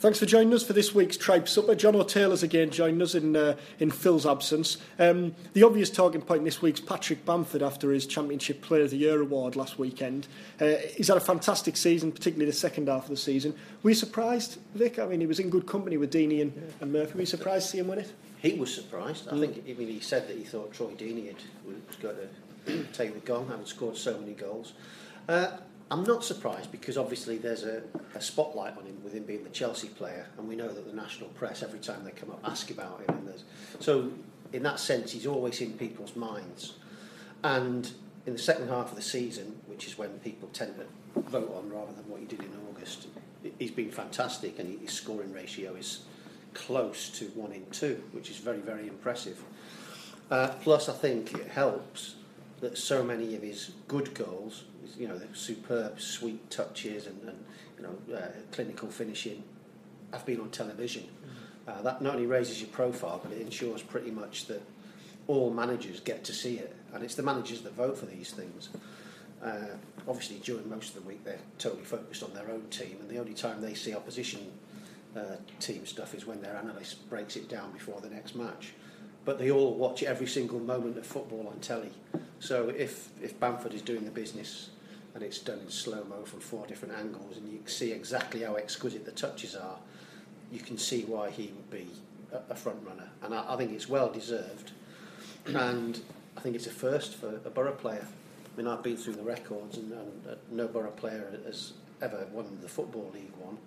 Thanks for joining us for this week's Tribe Supper. John O'Taylor's again joining us in uh, in Phil's absence. Um, the obvious talking point this week's Patrick Bamford after his Championship Player of the Year award last weekend. Uh, he's had a fantastic season, particularly the second half of the season. Were you surprised, Vic? I mean, he was in good company with Deeney and, yeah. and Murphy. Were you surprised to see him win it? He was surprised. I mm. think I mean, he said that he thought Troy Deeney had, was going to take the gong, having scored so many goals. Uh, I'm not surprised because obviously there's a, a, spotlight on him with him being the Chelsea player, and we know that the national press every time they come up ask about him. And there's, so in that sense, he's always in people's minds. And in the second half of the season, which is when people tend to vote on rather than what he did in August, he's been fantastic, and his scoring ratio is close to one in two, which is very very impressive. Uh, plus, I think it helps that so many of his good goals you know, the superb, sweet touches and, and you know, uh, clinical finishing have been on television. Mm-hmm. Uh, that not only raises your profile, but it ensures pretty much that all managers get to see it, and it's the managers that vote for these things. Uh, obviously, during most of the week, they're totally focused on their own team, and the only time they see opposition uh, team stuff is when their analyst breaks it down before the next match. But they all watch every single moment of football on telly. So if if Bamford is doing the business and it's done in slow mo from four different angles, and you see exactly how exquisite the touches are. You can see why he would be a, front runner, and I, I, think it's well deserved. and I think it's a first for a Borough player. I mean, I've been through the records, and, and uh, no Borough player has ever won the Football League one.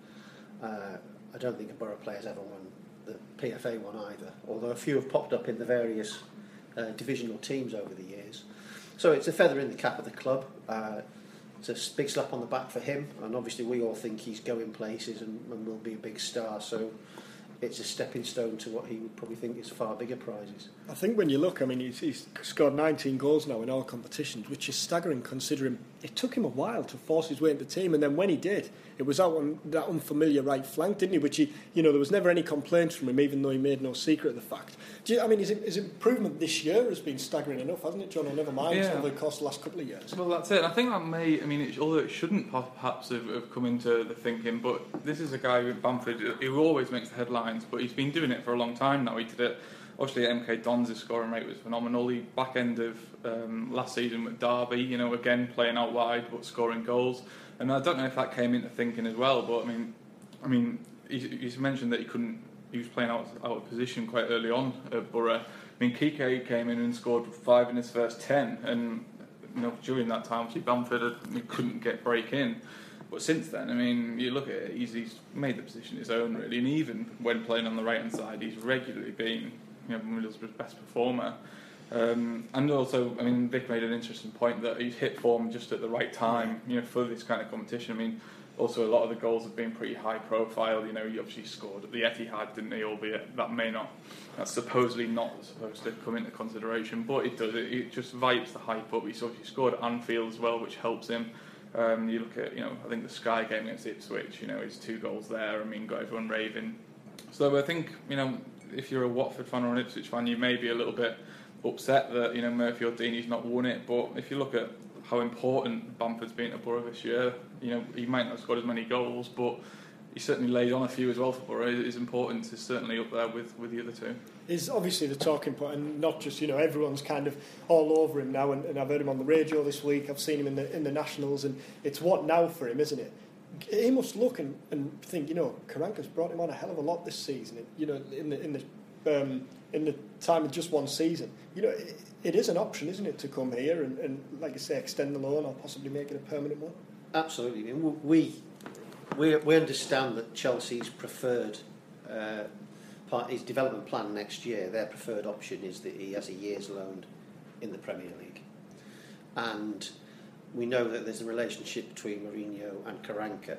Uh, I don't think a Borough player has ever won the PFA one either, although a few have popped up in the various uh, divisional teams over the years. So it's a feather in the cap of the club. Uh, it's a big slap on the back for him, and obviously we all think he's going places and, and will be a big star. So it's a stepping stone to what he would probably think is far bigger prizes. I think when you look, I mean, he's, he's, scored 19 goals now in all competitions, which is staggering considering it took him a while to force his way into the team, and then when he did, it was out on that unfamiliar right flank, didn't he? Which he, you know, there was never any complaints from him, even though he made no secret of the fact. You, I mean, his, his, improvement this year has been staggering enough, hasn't it, John? Or never mind yeah. over the course of the last couple of years. Well, that's it. I think that may, I mean, it, although it shouldn't perhaps have, have come into the thinking, but this is a guy with Bamford who always makes the headlines, but he's been doing it for a long time now. He did it obviously MK Dons' scoring rate was phenomenal. He back end of um, last season with Derby, you know, again playing out wide but scoring goals. And I don't know if that came into thinking as well. But I mean, I mean, he's mentioned that he couldn't. He was playing out, out of position quite early on at Borough. I mean, Kike came in and scored five in his first ten, and you know during that time, obviously Bamford couldn't get break in. But since then, I mean, you look at it, he's, he's made the position his own really, and even when playing on the right hand side, he's regularly been you know Middlesbrough's best performer. Um, and also, I mean, Vic made an interesting point that he's hit form just at the right time, you know, for this kind of competition. I mean, also a lot of the goals have been pretty high profile. You know, he obviously scored at the Etihad, didn't he? Albeit that may not, that's supposedly not supposed to come into consideration, but it does. It, it just vibes the hype up. He's obviously scored at Anfield as well, which helps him. Um, you look at, you know, I think the Sky game against Ipswich, you know, his two goals there. I mean, got everyone raving. So I think, you know, if you're a Watford fan or an Ipswich fan, you may be a little bit upset that you know Murphy or Deeney's not won it. But if you look at how important Bamford's been to Borough this year, you know he might not have scored as many goals, but he certainly laid on a few as well for Borough. His importance is certainly up there with, with the other two. Is obviously the talking point, and not just you know everyone's kind of all over him now. And, and I've heard him on the radio this week. I've seen him in the in the nationals, and it's what now for him, isn't it? He must look and, and think, you know, Karanka's brought him on a hell of a lot this season. You know, in the in the um, in the time of just one season. You know, it, it is an option, isn't it, to come here and, and, like you say, extend the loan or possibly make it a permanent one? Absolutely. I we, we, we understand that Chelsea's preferred uh, part, his development plan next year, their preferred option is that he has a year's loan in the Premier League. And we know that there's a relationship between Mourinho and Karanka.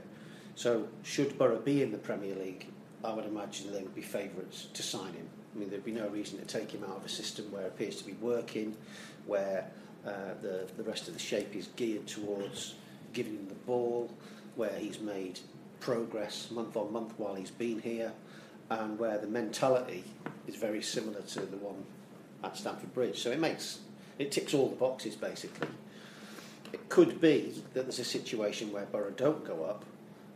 So, should Borough be in the Premier League, I would imagine they would be favourites to sign him. I mean, there'd be no reason to take him out of a system where it appears to be working, where uh, the, the rest of the shape is geared towards giving him the ball, where he's made progress month on month while he's been here, and where the mentality is very similar to the one at Stamford Bridge. So it makes it ticks all the boxes basically. It could be that there's a situation where Borough don't go up,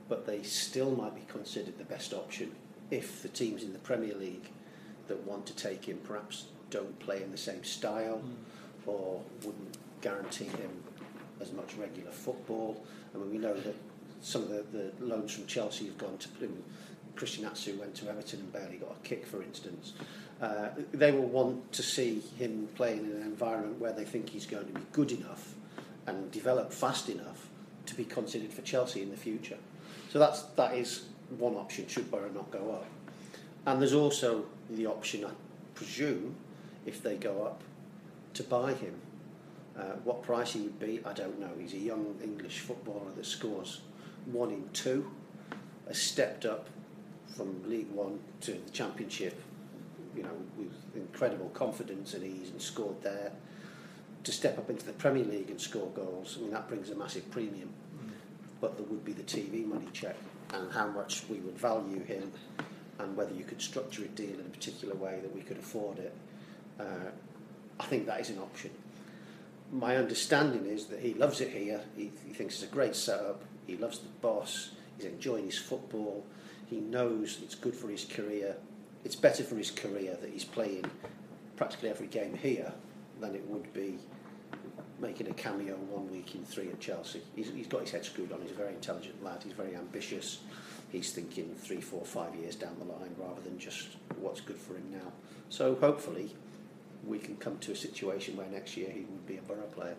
but they still might be considered the best option if the teams in the Premier League that want to take him perhaps don't play in the same style mm. or wouldn't guarantee him as much regular football. I mean, we know that some of the, the loans from Chelsea have gone to Christian Atsu went to Everton and barely got a kick, for instance. Uh, they will want to see him playing in an environment where they think he's going to be good enough and develop fast enough to be considered for Chelsea in the future. So that's that is one option should Borough not go up. And there's also the option, I presume, if they go up, to buy him. Uh, what price he would be, I don't know. He's a young English footballer that scores one in two, has stepped up from League One to the Championship, you know, with incredible confidence and ease and scored there. To step up into the Premier League and score goals, I mean, that brings a massive premium. Mm. But there would be the TV money check and how much we would value him and whether you could structure a deal in a particular way that we could afford it. Uh, I think that is an option. My understanding is that he loves it here. He, he thinks it's a great setup. He loves the boss. He's enjoying his football. He knows it's good for his career. It's better for his career that he's playing practically every game here than it would be making a cameo one week in three at Chelsea. He's, he's got his head screwed on. He's a very intelligent lad. He's very ambitious. He's thinking three, four, five years down the line rather than just what's good for him now. So hopefully we can come to a situation where next year he would be a Borough player.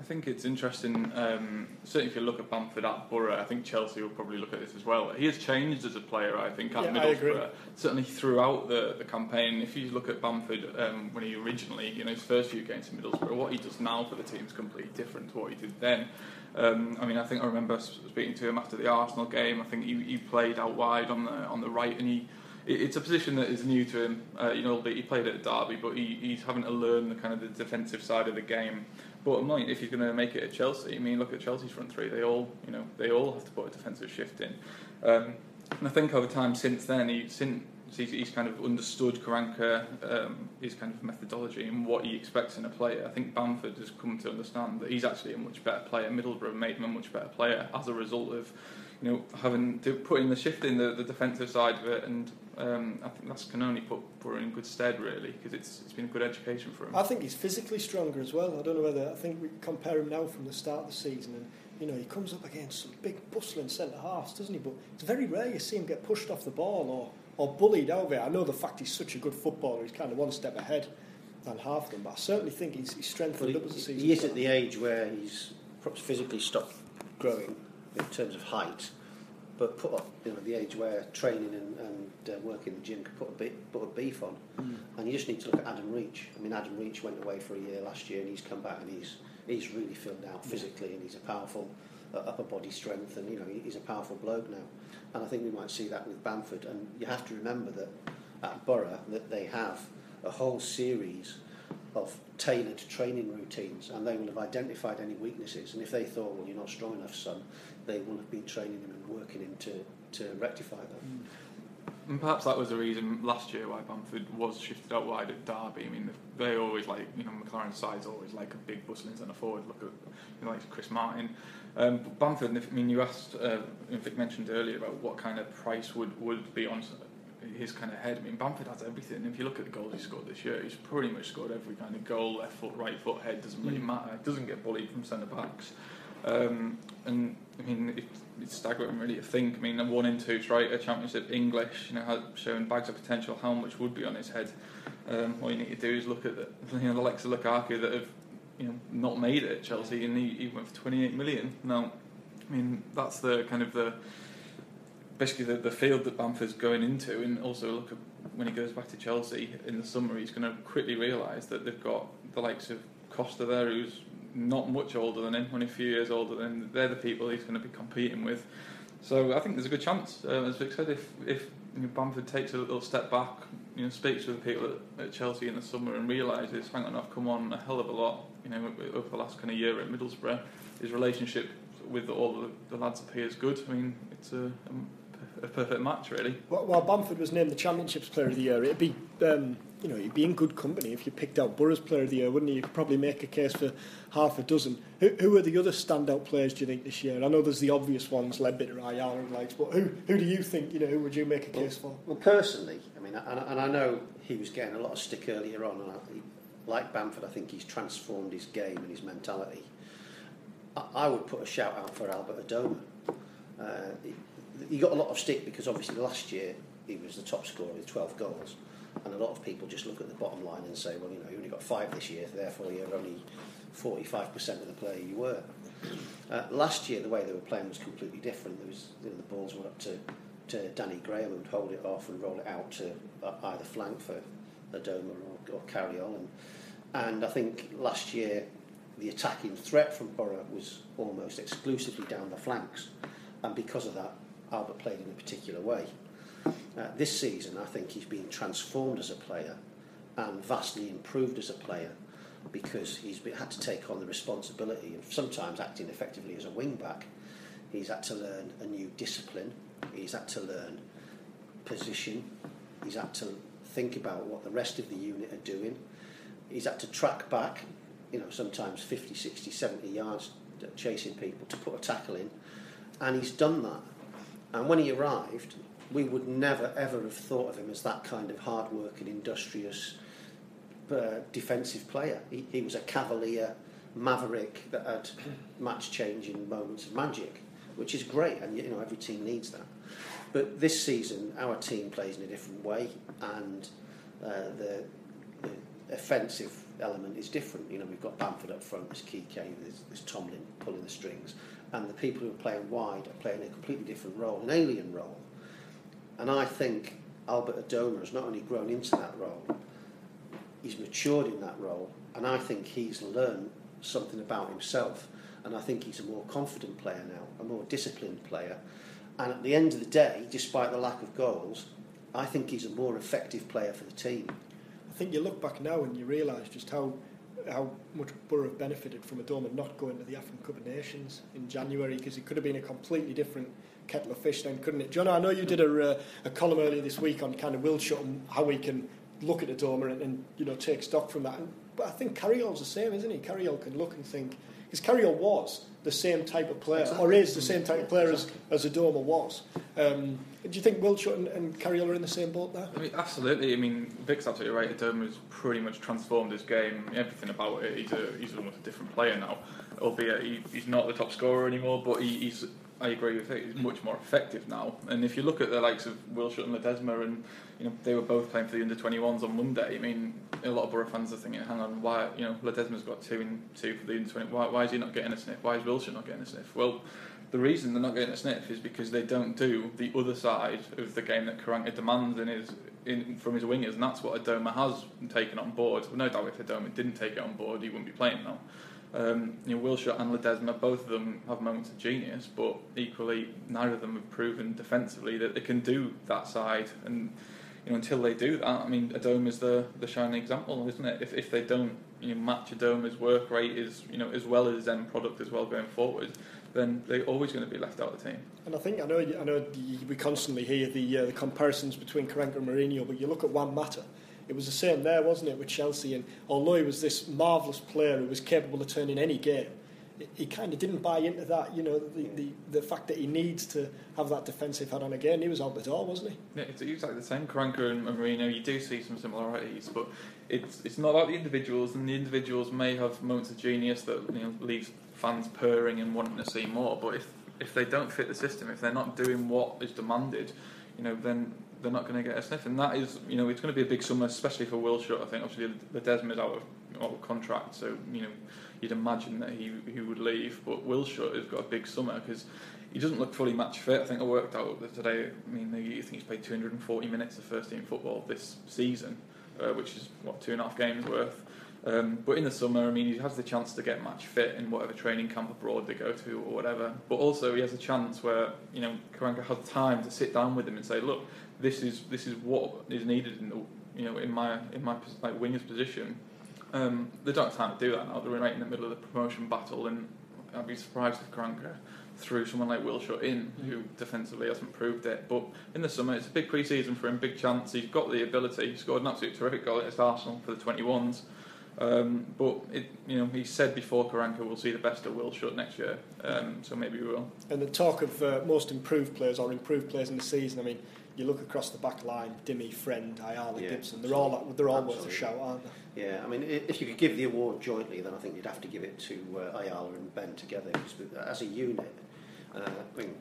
I think it's interesting. Um, certainly, if you look at Bamford at Borough, I think Chelsea will probably look at this as well. He has changed as a player, I think, at yeah, Middlesbrough. Certainly throughout the, the campaign. If you look at Bamford um, when he originally, you know, his first few games in Middlesbrough, what he does now for the team is completely different to what he did then. Um, I mean, I think I remember speaking to him after the Arsenal game. I think he, he played out wide on the on the right, and he it's a position that is new to him. Uh, you know, he played at Derby, but he, he's having to learn the kind of the defensive side of the game. Bottom line, if he's going to make it at Chelsea, I mean, look at Chelsea's front three. They all, you know, they all have to put a defensive shift in. Um, and I think over time since then, he, since he's, he's kind of understood Karanka, um, his kind of methodology and what he expects in a player. I think Bamford has come to understand that he's actually a much better player. Middlesbrough made him a much better player as a result of, you know, having to put in the shift in the, the defensive side of it and um, I think that can only put Borough in good stead, really, because it's it's been a good education for him. I think he's physically stronger as well. I don't know whether I think we compare him now from the start of the season, and you know he comes up against some big bustling centre halves, doesn't he? But it's very rare you see him get pushed off the ball or or bullied out there. I know the fact he's such a good footballer, he's kind of one step ahead than half of them, but I certainly think he's, he's strengthened up as the season. He is at the age where he's perhaps physically stopped growing in terms of height but put up, you know, the age where training and, and uh, working in the gym could put a, bit, put a beef on. Mm. And you just need to look at Adam Reach. I mean, Adam Reach went away for a year last year and he's come back and he's, he's really filled out physically and he's a powerful uh, upper body strength and, you know, he's a powerful bloke now. And I think we might see that with Bamford. And you have to remember that at Borough that they have a whole series of tailored training routines and they will have identified any weaknesses and if they thought well you're not strong enough son they will have been training him and working him to, to rectify them. Mm. And perhaps that was the reason last year why Bamford was shifted out wide at Derby. I mean, they always like, you know, McClaren's side's always like a big bustling centre forward. Look at, you know, like Chris Martin. Um, Bamford, I mean, you asked, uh, Vic mentioned earlier about what kind of price would, would be on his kind of head. I mean, Bamford has everything. If you look at the goals he scored this year, he's pretty much scored every kind of goal, left foot, right foot, head, doesn't really mm. matter. He doesn't get bullied from centre backs. Um, and I mean, it, it's staggering really to think. I mean, a one in two striker, Championship English, you know, has shown bags of potential. How much would be on his head? Um, all you need to do is look at the, you know, the likes of Lukaku that have, you know, not made it at Chelsea, and he, he went for 28 million. Now, I mean, that's the kind of the basically the, the field that Bamford's going into, and also look at when he goes back to Chelsea in the summer, he's going to quickly realise that they've got the likes of Costa there, who's not much older than him, only a few years older than they're the people he's going to be competing with. So I think there's a good chance, uh, as Vic said, if if you know, Bamford takes a little step back, you know, speaks to the people at, at Chelsea in the summer and realises, hang on, I've come on a hell of a lot, you know, over the last kind of year at Middlesbrough. His relationship with all the, the lads appears good. I mean, it's a, a perfect match, really. Well, while Bamford was named the Championships Player of the Year, it'd be um, you know, you'd be in good company if you picked out Borough's Player of the Year, wouldn't you? You could probably make a case for half a dozen. Who, who are the other standout players, do you think, this year? I know there's the obvious ones, Leadbitter, Ayala and likes, but who, who do you think, you know, who would you make a case well, for? Well, personally, I mean, and, and I know he was getting a lot of stick earlier on, and I, like Bamford, I think he's transformed his game and his mentality. I, I would put a shout out for Albert Adomah. Uh, he, he got a lot of stick because obviously last year he was the top scorer with 12 goals. And a lot of people just look at the bottom line and say, well, you know, you only got five this year, therefore you're only 45% of the player you were. Uh, last year, the way they were playing was completely different. There was, you know, the balls went up to, to Danny Graham, who would hold it off and roll it out to uh, either flank for Adomah or, or Carayol. And, and I think last year, the attacking threat from Borough was almost exclusively down the flanks. And because of that, Albert played in a particular way. Uh, this season, I think he's been transformed as a player and vastly improved as a player because he's been, had to take on the responsibility of sometimes acting effectively as a wing back. He's had to learn a new discipline. He's had to learn position. He's had to think about what the rest of the unit are doing. He's had to track back, you know, sometimes 50, 60, 70 yards chasing people to put a tackle in. And he's done that. And when he arrived, we would never ever have thought of him as that kind of hard-working, industrious, uh, defensive player. He, he was a cavalier, maverick that had match-changing moments of magic, which is great, and you know every team needs that. But this season, our team plays in a different way, and uh, the, the offensive element is different. You know, we've got Bamford up front, there's Kike, there's, there's Tomlin pulling the strings, and the people who are playing wide are playing a completely different role, an alien role. And I think Albert Adomah has not only grown into that role, he's matured in that role, and I think he's learned something about himself. And I think he's a more confident player now, a more disciplined player. And at the end of the day, despite the lack of goals, I think he's a more effective player for the team. I think you look back now and you realise just how how much Borough have benefited from Adomah not going to the African Cup of Nations in January because it could have been a completely different kettle of fish then, couldn't it? John, I know you did a, uh, a column earlier this week on kind of Wildschut and how we can look at Adomah and, and you know take stock from that. And, but I think Carayol's the same, isn't he? Carayol can look and think because Carayol was the same type of player, exactly. or is the same type of player exactly. as, as Adomah was. Um, do you think Wildschut and, and Carayol are in the same boat there? I mean, absolutely. I mean, Vic's absolutely right. Adomah has pretty much transformed his game, everything about it. He's, a, he's almost a different player now, albeit he, he's not the top scorer anymore, but he, he's I agree with it. He's much more effective now. And if you look at the likes of Wildschut and Ledesma, and you know they were both playing for the under 21s on Monday. I mean, a lot of Borough fans are thinking, "Hang on, why? You know, Ledesma's got two in two for the under 20. Why, why is he not getting a sniff? Why is Wildschut not getting a sniff?" Well, the reason they're not getting a sniff is because they don't do the other side of the game that Karanka demands in his in, from his wingers, and that's what Adomah has taken on board. No doubt if Adomah didn't take it on board, he wouldn't be playing now. Um, you know, Wildschut and Ledesma, both of them have moments of genius, but equally, neither of them have proven defensively that they can do that side. And you know, until they do that, I mean, Adomah is the the shining example, isn't it? If if they don't you know, match Adomah's work rate is you know as well as his end product as well going forward, then they're always going to be left out of the team. And I think I know I know we constantly hear the uh, the comparisons between Karanka and Mourinho, but you look at Juan Mata it was the same there, wasn't it, with Chelsea? And although he was this marvellous player who was capable of turning any game, he kind of didn't buy into that, you know, the, the, the fact that he needs to have that defensive head on again. He was out the door, wasn't he? Yeah, it's exactly the same. Karanka and Mourinho, you do see some similarities, but it's it's not about the individuals, and the individuals may have moments of genius that you know leaves fans purring and wanting to see more. But if if they don't fit the system, if they're not doing what is demanded, you know, then they're not going to get a sniff. And that is, you know, it's going to be a big summer, especially for Wildschut. I think obviously Ledesma is out of, out of contract, so you know you'd imagine that he he would leave. But Wildschut has got a big summer because he doesn't look fully match fit. I think I worked out today. I mean, I think he's played 240 minutes of first team football this season, uh, which is what two and a half games worth. Um, but in the summer, I mean, he has the chance to get match fit in whatever training camp abroad they go to or whatever. But also, he has a chance where you know Karanka has time to sit down with him and say, "Look, this is this is what is needed in the you know in my in my like winger's position." Um, they don't have time to do that now. They're right in the middle of the promotion battle, and I'd be surprised if Karanka threw someone like Wildschut in, who defensively hasn't proved it. But in the summer, it's a big pre-season for him, big chance. He's got the ability. He scored an absolute terrific goal against Arsenal for the 21s. Um, but it, you know, he said before Karanka we'll see the best of Wildschut next year, um, so maybe we will. And the talk of uh, most improved players or improved players in the season, I mean, you look across the back line, Dimmy, Friend, Ayala, Yeah, Gibson, they're all they're all worth a absolutely. shout, aren't they? Yeah, I mean, if you could give the award jointly, then I think you'd have to give it to uh, Ayala and Ben together. As a unit, uh, I mean,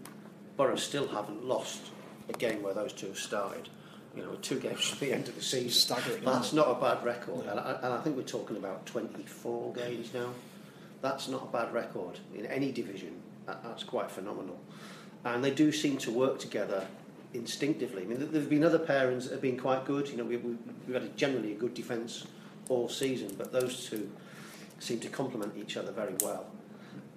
Borough still haven't lost a game where those two have started. You know, two games from the end of the season. Staggering, That's isn't a bad record, No. and, I, and I think we're talking about 24 games now. That's not a bad record in any division. That, that's quite phenomenal, and they do seem to work together instinctively. I mean, there- there've been other pairings that have been quite good. You know, we, we, we've had a generally a good defence all season, but those two seem to complement each other very well.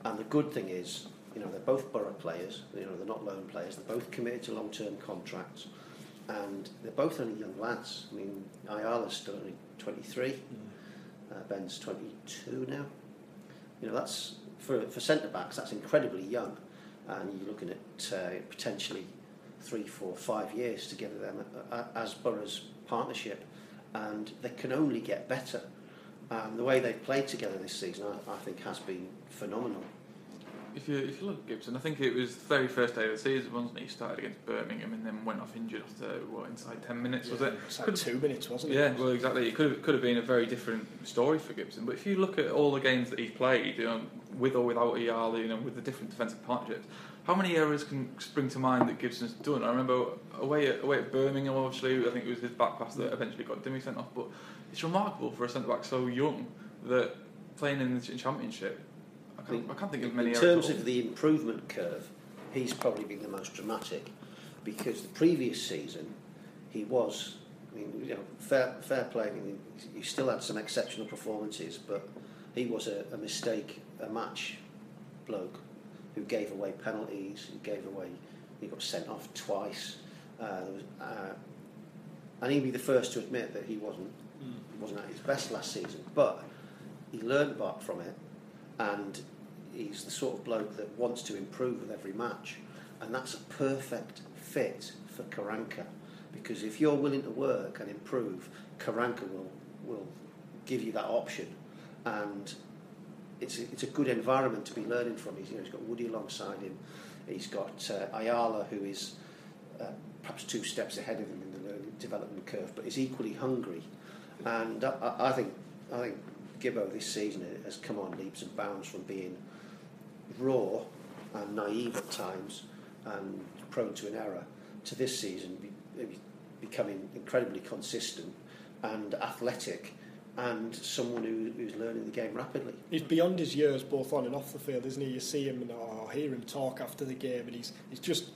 And the good thing is, you know, they're both Borough players. You know, they're not loan players. They're both committed to long-term contracts, and they're both only young lads. I mean, Ayala's still only 23. Uh, Ben's 22 now. You know, that's for for centre backs. That's incredibly young, and you're looking at uh, potentially three, four, five years together them as Borough's partnership, and they can only get better. Um, the way they've played together this season, I, I think, has been phenomenal. If you if you look at Gibson, I think it was the very first day of the season, wasn't it? He started against Birmingham and then went off injured after what inside ten minutes, was it? It's like two minutes, wasn't it? Yeah, well, exactly. It could have, could have been a very different story for Gibson. But if you look at all the games that he's played, you know, with or without Ayala, you know, with the different defensive partnerships, how many errors can spring to mind that Gibson's done? I remember away at, away at Birmingham, obviously, I think it was his back pass that eventually got Dimmy sent off. But it's remarkable for a centre back so young that playing in the Championship, can't, I can't think of many In terms of the improvement curve, he's probably been the most dramatic because the previous season he was, I mean, you know, fair, fair play. I mean, he still had some exceptional performances, but he was a, a mistake, a match bloke who gave away penalties, who gave away, he got sent off twice. Uh, was, uh, and he'd be the first to admit that he wasn't he wasn't at his best last season, but he learned back from it, and he's the sort of bloke that wants to improve with every match, and that's a perfect fit for Karanka, because if you're willing to work and improve, Karanka will will give you that option, and it's a, it's a good environment to be learning from. He's, you know, he's got Woody alongside him, he's got uh, Ayala who is uh, perhaps two steps ahead of him in the development curve, but is equally hungry. And I I think I think Gibbo this season has come on leaps and bounds from being raw and naive at times and prone to an error to this season be, be- becoming incredibly consistent and athletic and someone who, who's learning the game rapidly. He's beyond his years, both on and off the field, isn't he? You see him and, or hear him talk after the game, and he's he's just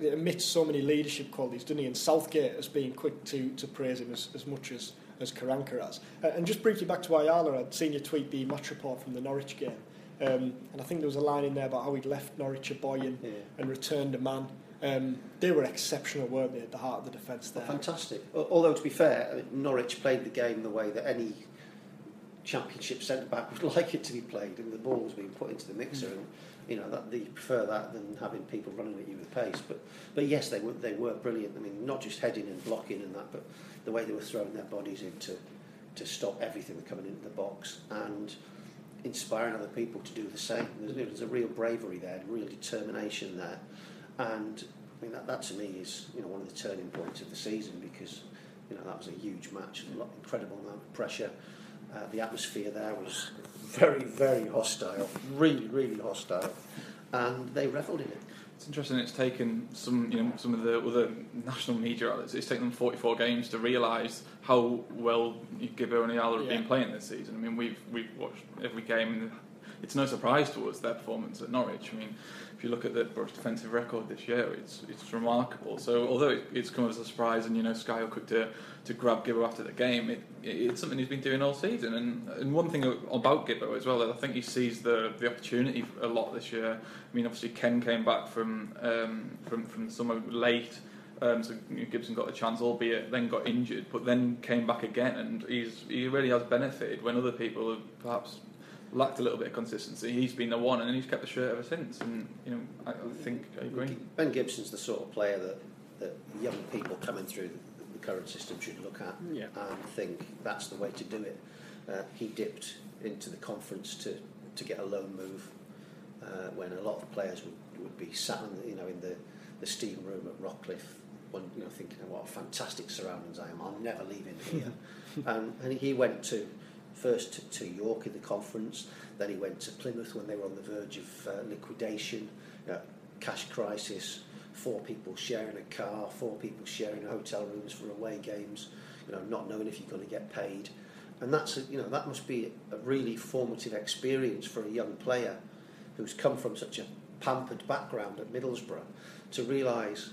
emits so many leadership qualities, doesn't he? And Southgate has been quick to, to praise him as, as much as as Karanka has. Uh, and just briefly back to Ayala, I'd seen your tweet the match report from the Norwich game, um, and I think there was a line in there about how he'd left Norwich a boy and, Yeah. and returned a man. Um, they were exceptional, weren't they, at the heart of the defence there? Fantastic. Although, to be fair, Norwich played the game the way that any championship centre back would like it to be played, and the ball was being put into the mixer, and you know that they prefer that than having people running at you with pace. But but yes, they were they were brilliant. I mean, not just heading and blocking and that, but the way they were throwing their bodies in to to stop everything coming into the box and inspiring other people to do the same. There's, there's a real bravery there, real determination there, and I mean that, that to me is you know one of the turning points of the season because you know that was a huge match, incredible amount of pressure. Uh, the atmosphere there was very, very hostile, really, really hostile, and they revelled in it. It's interesting. It's taken some, you know, some of the other national media outlets. It's taken them 44 games to realise how well Gibbo and Ayala have been playing this season. I mean, we've we've watched every game. It's no surprise to us their performance at Norwich. I mean, if you look at the Borough's defensive record this year, it's it's remarkable. So although it, it's come as a surprise, and you know Sky are quick to, to grab Gibbo after the game, it, it's something he's been doing all season. And and one thing about Gibbo as well, I think he sees the the opportunity a lot this year. I mean, obviously Ken came back from um, from from the summer late. Um, so Gibson got a chance, albeit then got injured, but then came back again, and he's he really has benefited when other people have perhaps lacked a little bit of consistency. He's been the one, and then he's kept the shirt ever since. And you know, I, I think I agree. Ben Gibson's the sort of player that, that young people coming through the, the current system should look at yeah. and think that's the way to do it. Uh, he dipped into the conference to, to get a loan move uh, when a lot of players would, would be sat in, you know in the, the steam room at Rockliffe one, you know, thinking, what a fantastic surroundings I am. I'm never leaving here. and, and he went to first to, to York in the conference, then he went to Plymouth when they were on the verge of uh, liquidation, you know, cash crisis, four people sharing a car, four people sharing hotel rooms for away games, you know, not knowing if you're going to get paid. And that's a, you know that must be a really formative experience for a young player who's come from such a pampered background at Middlesbrough to realise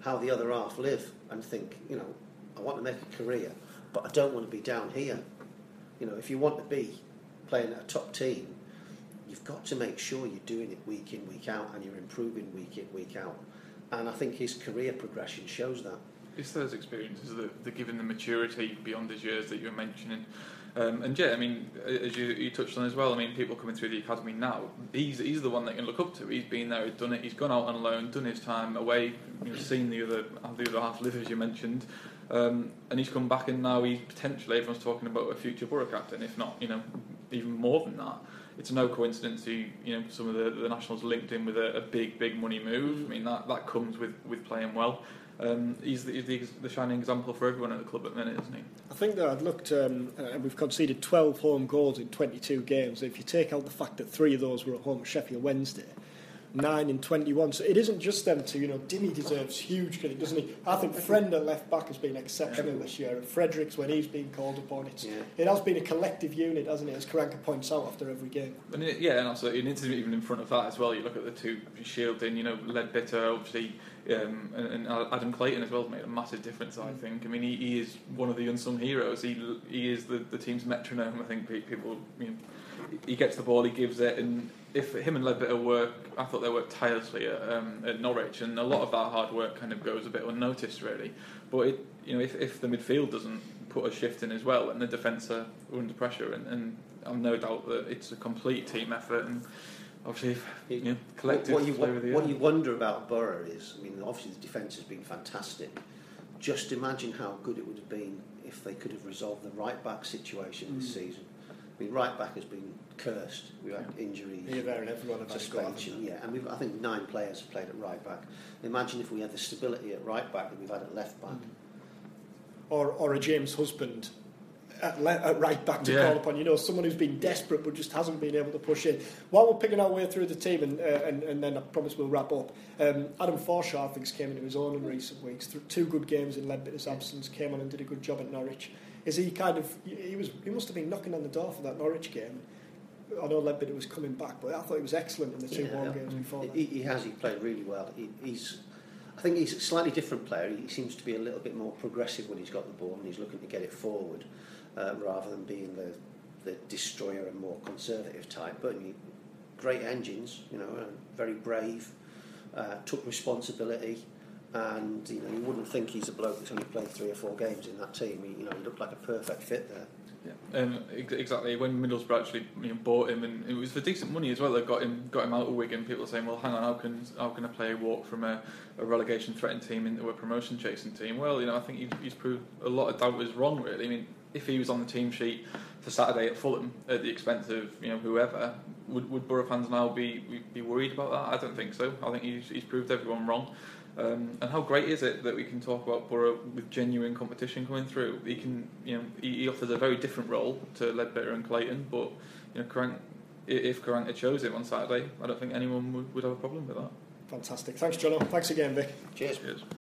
how the other half live and think, you know, I want to make a career, but I don't want to be down here. You know, if you want to be playing at a top team, you've got to make sure you're doing it week in, week out, and you're improving week in, week out. And I think his career progression shows that. It's those experiences that, give him the maturity beyond his years that you were mentioning. Um, and yeah, I mean, as you, you touched on as well, I mean, people coming through the academy now, he's he's the one that can look up to. He's been there, he's done it, he's gone out on loan, done his time away, you know, seen the other the other half live as you mentioned, um, and he's come back and now he's potentially everyone's talking about a future Borough captain, if not, you know, even more than that. It's no coincidence he, you know, some of the, the nationals linked in with a, a big, big money move. I mean, that, that comes with, with playing well. Um, he's, the, he's the, the, shining example for everyone at the club at the minute, isn't he? I think that I've looked, um, uh, we've conceded 12 home goals in 22 games. If you take out the fact that three of those were at home at Sheffield Wednesday, nine and 21. So it isn't just them two. You know, Dimmy deserves huge credit, doesn't he? I think Friend at left back has been exceptional this year, and Fredericks when he's been called upon. It's, yeah. It has been a collective unit, hasn't it? As Karanka points out after every game. And it, yeah, and also even in front of that as well. You look at the two shielding. You know, Leadbitter obviously. Um, and, and, Adam Clayton as well has made a massive difference. I mm. think. I mean, he, he is one of the unsung heroes. He he is the, the team's metronome. I think people. You know, he gets the ball, he gives it, and if him and Leadbitter work, I thought they worked tirelessly at, um, at Norwich, and a lot of that hard work kind of goes a bit unnoticed, really. But it, you know, if, if the midfield doesn't put a shift in as well, and the defence are under pressure, and, and I've no doubt that it's a complete team effort, and obviously, you know, collective. What, you, what, what you wonder about Borough is, I mean, obviously the defence has been fantastic. Just imagine how good it would have been if they could have resolved the right back situation mm. this season. I mean, right back has been cursed. We've had injuries, Here, there, and everyone suspension. Yeah, and we've, I think nine players have played at right back. Imagine if we had the stability at right back that we've had at left back. Mm. Or, or a James Husband at, le- at right back to yeah. call upon. You know, someone who's been desperate but just hasn't been able to push in. While we're picking our way through the team, and, uh, and, and then I promise we'll wrap up, um, Adam Forshaw, I think, came into his own in recent weeks. Through two good games in Leadbitter's absence, came on and did a good job at Norwich. Is he kind of, he was, he must have been knocking on the door for that Norwich game I know Leadbitter was coming back, but I thought he was excellent in the two yeah, home games before. He, he, has. He played really well. He, he's. I think he's a slightly different player. He seems to be a little bit more progressive when he's got the ball and he's looking to get it forward, uh, rather than being the the destroyer and more conservative type. But he, great engines, you know, very brave, uh, took responsibility. And you know, you wouldn't think he's a bloke that's only played three or four games in that team. He, you know, he looked like a perfect fit there. Yeah, um, exactly. When Middlesbrough actually you know, bought him, and it was for decent money as well. They got him, got him out of Wigan. People saying, "Well, hang on, how can how can a player walk from a, a relegation threatened team into a promotion chasing team?" Well, you know, I think he's, he's proved a lot of doubters wrong. Really, I mean, if he was on the team sheet for Saturday at Fulham at the expense of you know whoever, would would Borough fans now be be worried about that? I don't think so. I think he's he's proved everyone wrong. Um, and how great is it that we can talk about Borough with genuine competition coming through? He can, you know, he, he offers a very different role to Leadbitter and Clayton, but you know, Karanka, if Karanka chose him on Saturday, I don't think anyone would, would have a problem with that. Fantastic. Thanks, John. Thanks again, Vic. Cheers. Cheers.